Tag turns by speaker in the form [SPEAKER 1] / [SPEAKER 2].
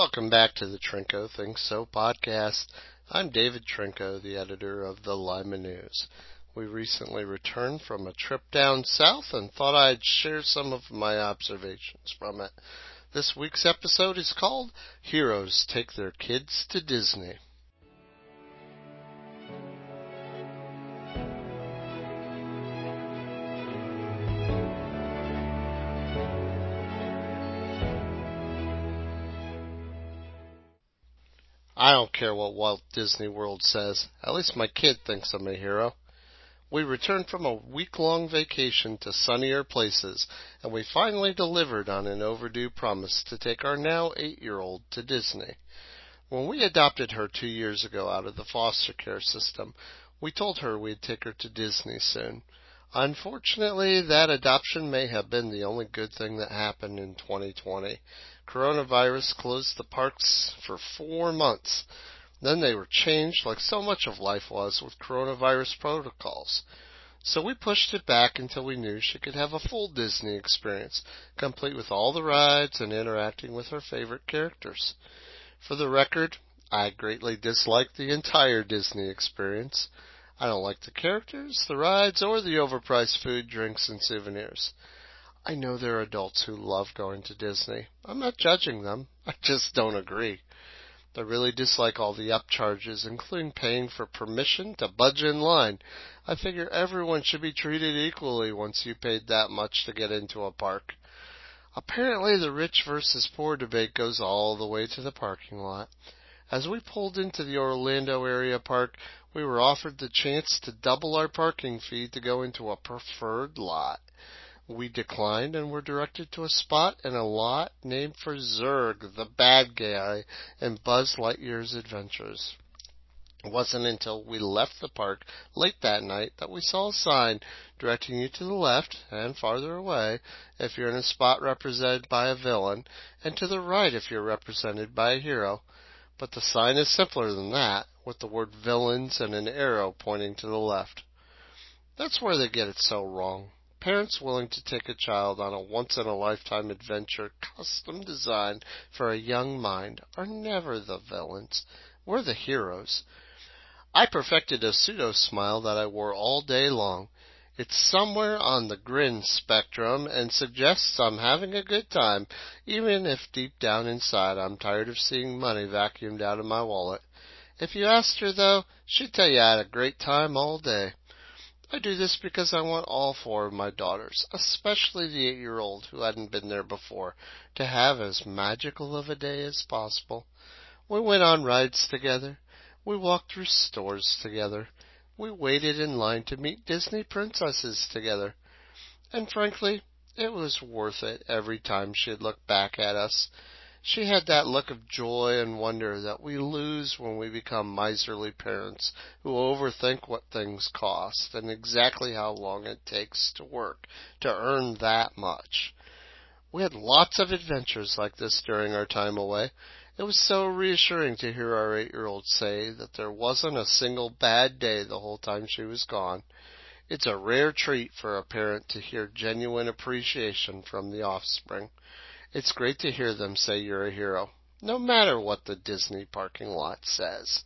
[SPEAKER 1] Welcome back to the Trinko Thinks So podcast. I'm David Trinko, the editor of the Lima News. We recently returned from a trip down south and thought I'd share some of my observations from it. This week's episode is called Heroes Take Their Kids to Disney. I don't care what Walt Disney World says. At least my kid thinks I'm a hero. We returned from a week long vacation to sunnier places, and we finally delivered on an overdue promise to take our now eight year old to Disney. When we adopted her two years ago out of the foster care system, we told her we'd take her to Disney soon. Unfortunately, that adoption may have been the only good thing that happened in 2020 coronavirus closed the parks for four months. Then they were changed like so much of life was with coronavirus protocols. So we pushed it back until we knew she could have a full Disney experience, complete with all the rides and interacting with her favorite characters. For the record, I greatly dislike the entire Disney experience. I don't like the characters, the rides, or the overpriced food, drinks, and souvenirs. I know there are adults who love going to Disney. I'm not judging them. I just don't agree. I really dislike all the upcharges, including paying for permission to budge in line. I figure everyone should be treated equally once you paid that much to get into a park. Apparently, the rich versus poor debate goes all the way to the parking lot. As we pulled into the Orlando area park, we were offered the chance to double our parking fee to go into a preferred lot. We declined and were directed to a spot in a lot named for Zurg, the bad guy in Buzz Lightyear's adventures. It wasn't until we left the park late that night that we saw a sign directing you to the left and farther away if you're in a spot represented by a villain, and to the right if you're represented by a hero. But the sign is simpler than that, with the word villains and an arrow pointing to the left. That's where they get it so wrong. Parents willing to take a child on a once in a lifetime adventure custom designed for a young mind are never the villains. We're the heroes. I perfected a pseudo smile that I wore all day long. It's somewhere on the grin spectrum and suggests I'm having a good time, even if deep down inside I'm tired of seeing money vacuumed out of my wallet. If you asked her, though, she'd tell you I had a great time all day. I do this because I want all four of my daughters, especially the eight year old who hadn't been there before, to have as magical of a day as possible. We went on rides together. We walked through stores together. We waited in line to meet Disney princesses together. And frankly, it was worth it every time she'd look back at us she had that look of joy and wonder that we lose when we become miserly parents who overthink what things cost and exactly how long it takes to work to earn that much. We had lots of adventures like this during our time away. It was so reassuring to hear our eight year old say that there wasn't a single bad day the whole time she was gone. It's a rare treat for a parent to hear genuine appreciation from the offspring. It's great to hear them say you're a hero, no matter what the Disney parking lot says.